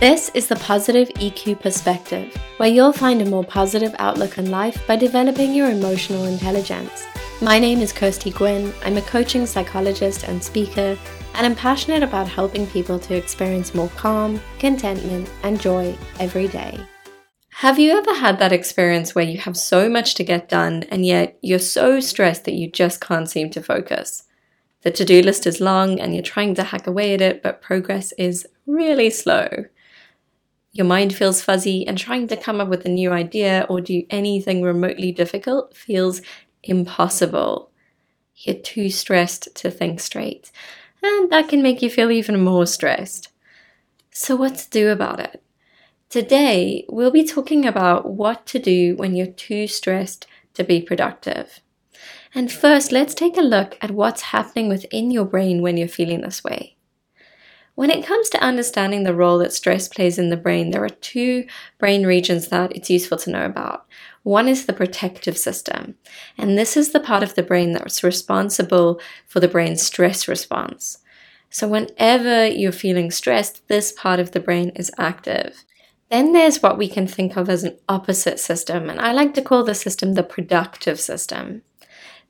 This is the Positive EQ Perspective, where you'll find a more positive outlook on life by developing your emotional intelligence. My name is Kirsty Gwynn. I'm a coaching psychologist and speaker, and I'm passionate about helping people to experience more calm, contentment, and joy every day. Have you ever had that experience where you have so much to get done and yet you're so stressed that you just can't seem to focus? The to do list is long and you're trying to hack away at it, but progress is really slow. Your mind feels fuzzy, and trying to come up with a new idea or do anything remotely difficult feels impossible. You're too stressed to think straight, and that can make you feel even more stressed. So, what to do about it? Today, we'll be talking about what to do when you're too stressed to be productive. And first, let's take a look at what's happening within your brain when you're feeling this way. When it comes to understanding the role that stress plays in the brain, there are two brain regions that it's useful to know about. One is the protective system, and this is the part of the brain that's responsible for the brain's stress response. So, whenever you're feeling stressed, this part of the brain is active. Then there's what we can think of as an opposite system, and I like to call the system the productive system.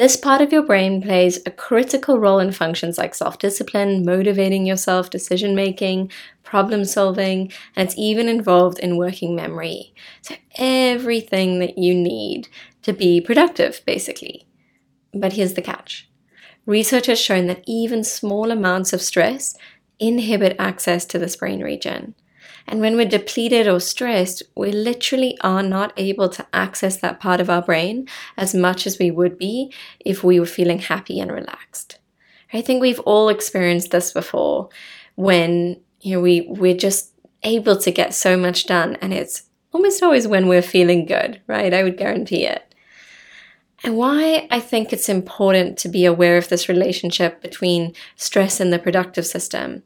This part of your brain plays a critical role in functions like self discipline, motivating yourself, decision making, problem solving, and it's even involved in working memory. So, everything that you need to be productive, basically. But here's the catch research has shown that even small amounts of stress inhibit access to this brain region. And when we're depleted or stressed, we literally are not able to access that part of our brain as much as we would be if we were feeling happy and relaxed. I think we've all experienced this before when you know we we're just able to get so much done and it's almost always when we're feeling good, right? I would guarantee it. And why I think it's important to be aware of this relationship between stress and the productive system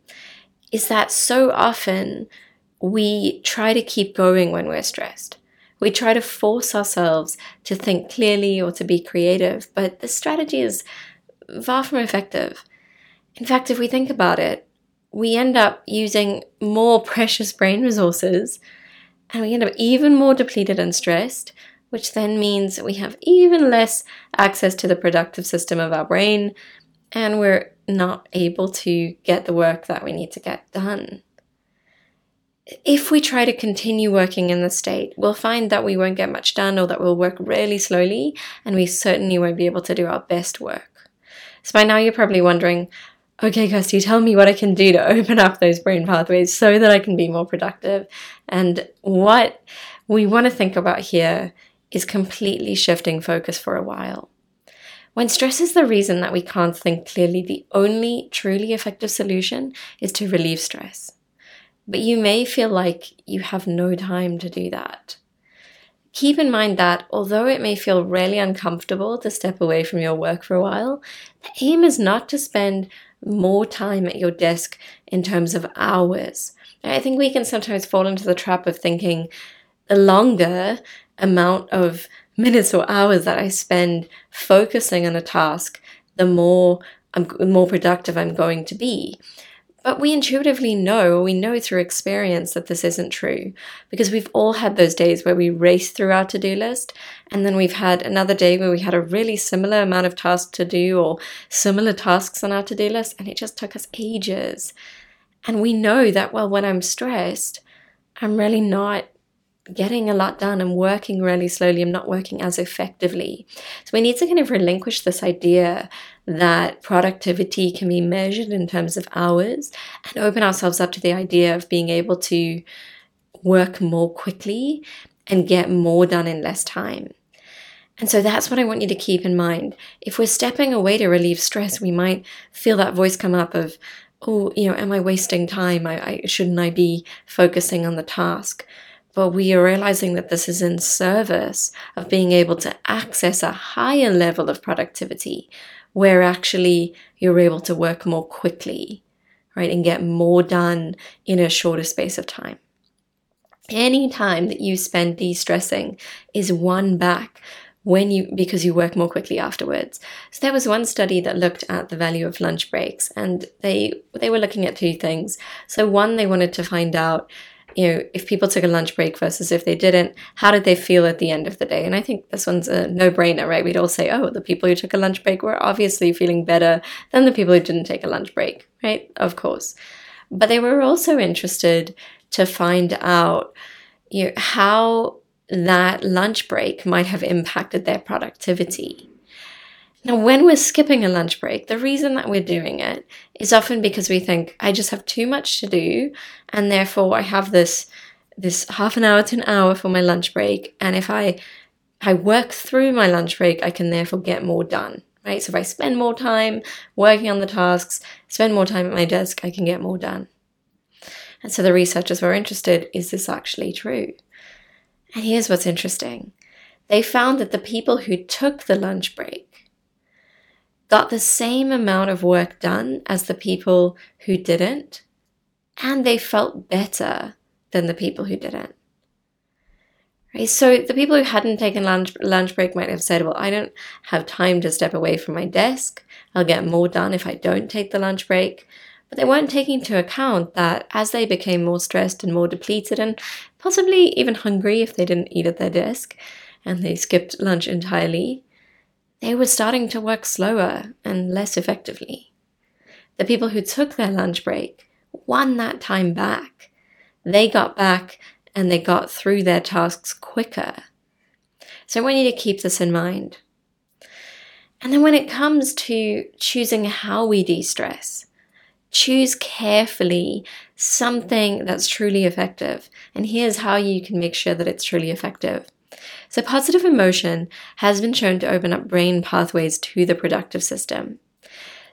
is that so often we try to keep going when we're stressed. We try to force ourselves to think clearly or to be creative, but the strategy is far from effective. In fact, if we think about it, we end up using more precious brain resources and we end up even more depleted and stressed, which then means we have even less access to the productive system of our brain and we're not able to get the work that we need to get done if we try to continue working in the state, we'll find that we won't get much done or that we'll work really slowly and we certainly won't be able to do our best work. So by now you're probably wondering, okay, Kirsty, tell me what I can do to open up those brain pathways so that I can be more productive. And what we want to think about here is completely shifting focus for a while. When stress is the reason that we can't think clearly, the only truly effective solution is to relieve stress. But you may feel like you have no time to do that. Keep in mind that although it may feel really uncomfortable to step away from your work for a while, the aim is not to spend more time at your desk in terms of hours. I think we can sometimes fall into the trap of thinking the longer amount of minutes or hours that I spend focusing on a task, the more I'm more productive I'm going to be. But we intuitively know, we know through experience that this isn't true because we've all had those days where we race through our to do list, and then we've had another day where we had a really similar amount of tasks to do or similar tasks on our to do list, and it just took us ages. And we know that, well, when I'm stressed, I'm really not getting a lot done. I'm working really slowly. I'm not working as effectively. So we need to kind of relinquish this idea that productivity can be measured in terms of hours and open ourselves up to the idea of being able to work more quickly and get more done in less time. And so that's what I want you to keep in mind. If we're stepping away to relieve stress, we might feel that voice come up of, oh, you know, am I wasting time? I, I shouldn't I be focusing on the task? But we are realizing that this is in service of being able to access a higher level of productivity where actually you're able to work more quickly, right, and get more done in a shorter space of time. Any time that you spend de stressing is won back when you because you work more quickly afterwards. So there was one study that looked at the value of lunch breaks and they they were looking at two things. So one they wanted to find out you know, if people took a lunch break versus if they didn't, how did they feel at the end of the day? And I think this one's a no brainer, right? We'd all say, oh, the people who took a lunch break were obviously feeling better than the people who didn't take a lunch break, right? Of course. But they were also interested to find out you know, how that lunch break might have impacted their productivity. Now, when we're skipping a lunch break, the reason that we're doing it is often because we think, I just have too much to do, and therefore I have this this half an hour to an hour for my lunch break. And if I I work through my lunch break, I can therefore get more done. Right? So if I spend more time working on the tasks, spend more time at my desk, I can get more done. And so the researchers were interested, is this actually true? And here's what's interesting. They found that the people who took the lunch break got the same amount of work done as the people who didn't, and they felt better than the people who didn't. Right? So the people who hadn't taken lunch lunch break might have said, "Well, I don't have time to step away from my desk. I'll get more done if I don't take the lunch break." But they weren't taking into account that as they became more stressed and more depleted and possibly even hungry if they didn't eat at their desk and they skipped lunch entirely, they were starting to work slower and less effectively. The people who took their lunch break won that time back. They got back and they got through their tasks quicker. So want you to keep this in mind. And then when it comes to choosing how we de stress, choose carefully something that's truly effective. And here's how you can make sure that it's truly effective. So, positive emotion has been shown to open up brain pathways to the productive system.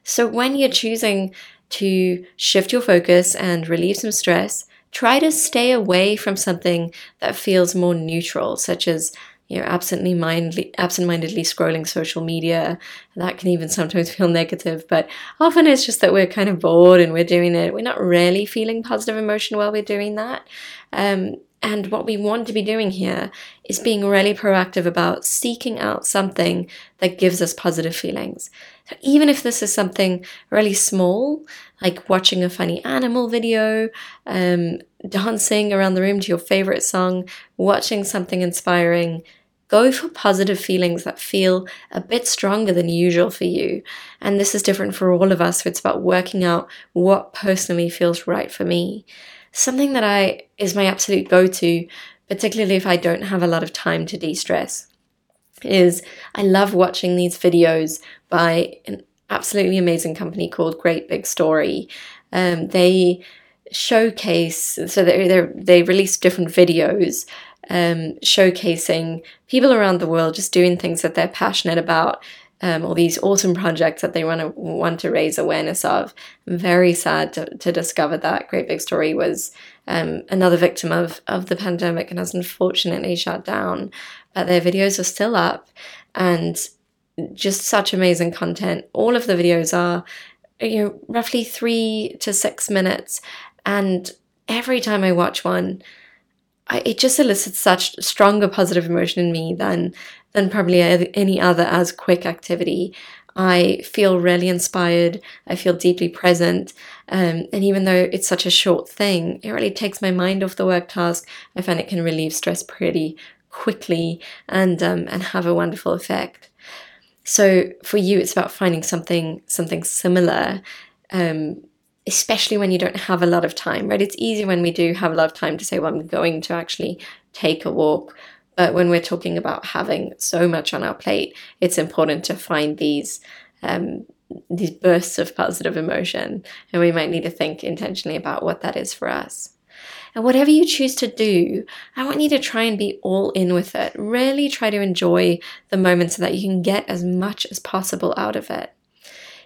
So, when you're choosing to shift your focus and relieve some stress, try to stay away from something that feels more neutral, such as you know, absently mindedly, absent-mindedly scrolling social media. That can even sometimes feel negative, but often it's just that we're kind of bored and we're doing it. We're not really feeling positive emotion while we're doing that. Um, and what we want to be doing here is being really proactive about seeking out something that gives us positive feelings. So even if this is something really small, like watching a funny animal video, um, dancing around the room to your favorite song, watching something inspiring, go for positive feelings that feel a bit stronger than usual for you. And this is different for all of us. So it's about working out what personally feels right for me something that I is my absolute go-to, particularly if I don't have a lot of time to de-stress, is I love watching these videos by an absolutely amazing company called Great Big Story. Um, they showcase so they they release different videos um, showcasing people around the world just doing things that they're passionate about um, all these awesome projects that they want to want to raise awareness of. I'm very sad to, to discover that Great Big Story was um, another victim of of the pandemic and has unfortunately shut down. But their videos are still up and just such amazing content. All of the videos are you know roughly three to six minutes, and every time I watch one. I, it just elicits such stronger positive emotion in me than than probably any other as quick activity. I feel really inspired. I feel deeply present. Um, and even though it's such a short thing, it really takes my mind off the work task. I find it can relieve stress pretty quickly and um, and have a wonderful effect. So for you, it's about finding something something similar. Um, especially when you don't have a lot of time, right? It's easy when we do have a lot of time to say, well, I'm going to actually take a walk but when we're talking about having so much on our plate, it's important to find these um, these bursts of positive emotion, and we might need to think intentionally about what that is for us. And whatever you choose to do, I want you to try and be all in with it. Really try to enjoy the moment so that you can get as much as possible out of it.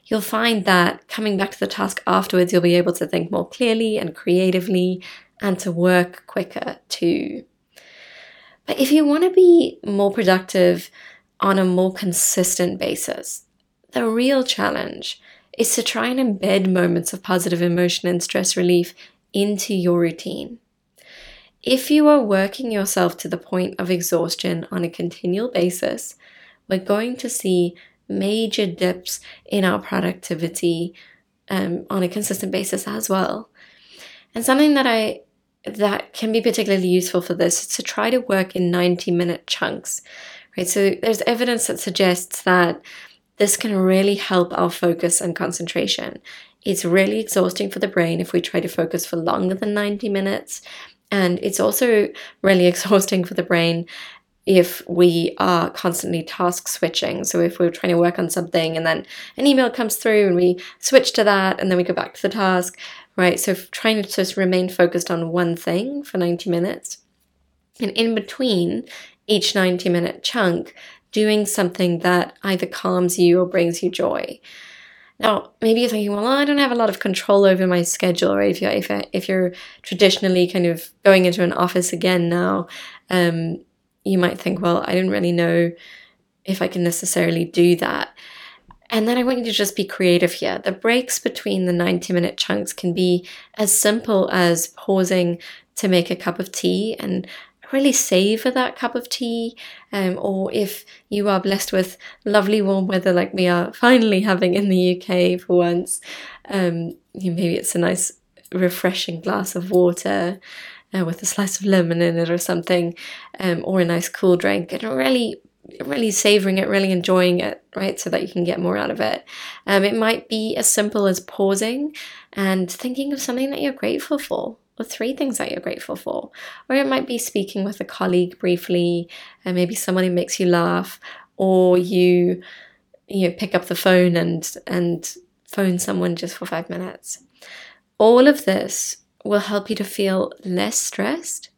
You'll find that coming back to the task afterwards, you'll be able to think more clearly and creatively and to work quicker too. But if you want to be more productive on a more consistent basis, the real challenge is to try and embed moments of positive emotion and stress relief into your routine. If you are working yourself to the point of exhaustion on a continual basis, we're going to see major dips in our productivity um, on a consistent basis as well. And something that I that can be particularly useful for this is to try to work in 90 minute chunks. Right? So there's evidence that suggests that this can really help our focus and concentration. It's really exhausting for the brain if we try to focus for longer than 90 minutes. And it's also really exhausting for the brain if we are constantly task switching. So if we're trying to work on something and then an email comes through and we switch to that and then we go back to the task, right? So trying to just remain focused on one thing for 90 minutes. And in between each 90 minute chunk, doing something that either calms you or brings you joy. Now, maybe you're thinking, well, I don't have a lot of control over my schedule, right? If you're, if, if you're traditionally kind of going into an office again now, um, you might think, well, I didn't really know if I can necessarily do that. And then I want you to just be creative here. The breaks between the 90 minute chunks can be as simple as pausing to make a cup of tea and really savor that cup of tea. Um, or if you are blessed with lovely warm weather like we are finally having in the UK for once, um, maybe it's a nice refreshing glass of water uh, with a slice of lemon in it or something, um, or a nice cool drink, and really, really savoring it, really enjoying it, right? So that you can get more out of it. Um, it might be as simple as pausing and thinking of something that you're grateful for. Or three things that you're grateful for. Or it might be speaking with a colleague briefly, and maybe someone who makes you laugh, or you you know, pick up the phone and and phone someone just for five minutes. All of this will help you to feel less stressed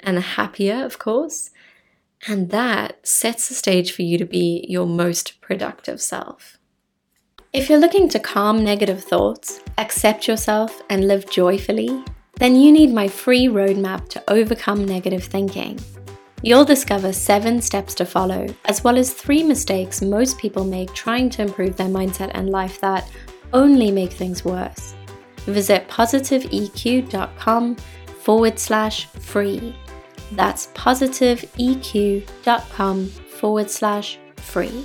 and happier, of course. And that sets the stage for you to be your most productive self. If you're looking to calm negative thoughts, accept yourself, and live joyfully, then you need my free roadmap to overcome negative thinking. You'll discover seven steps to follow, as well as three mistakes most people make trying to improve their mindset and life that only make things worse visit positiveeq.com forward slash free. That's positiveeq.com forward slash free.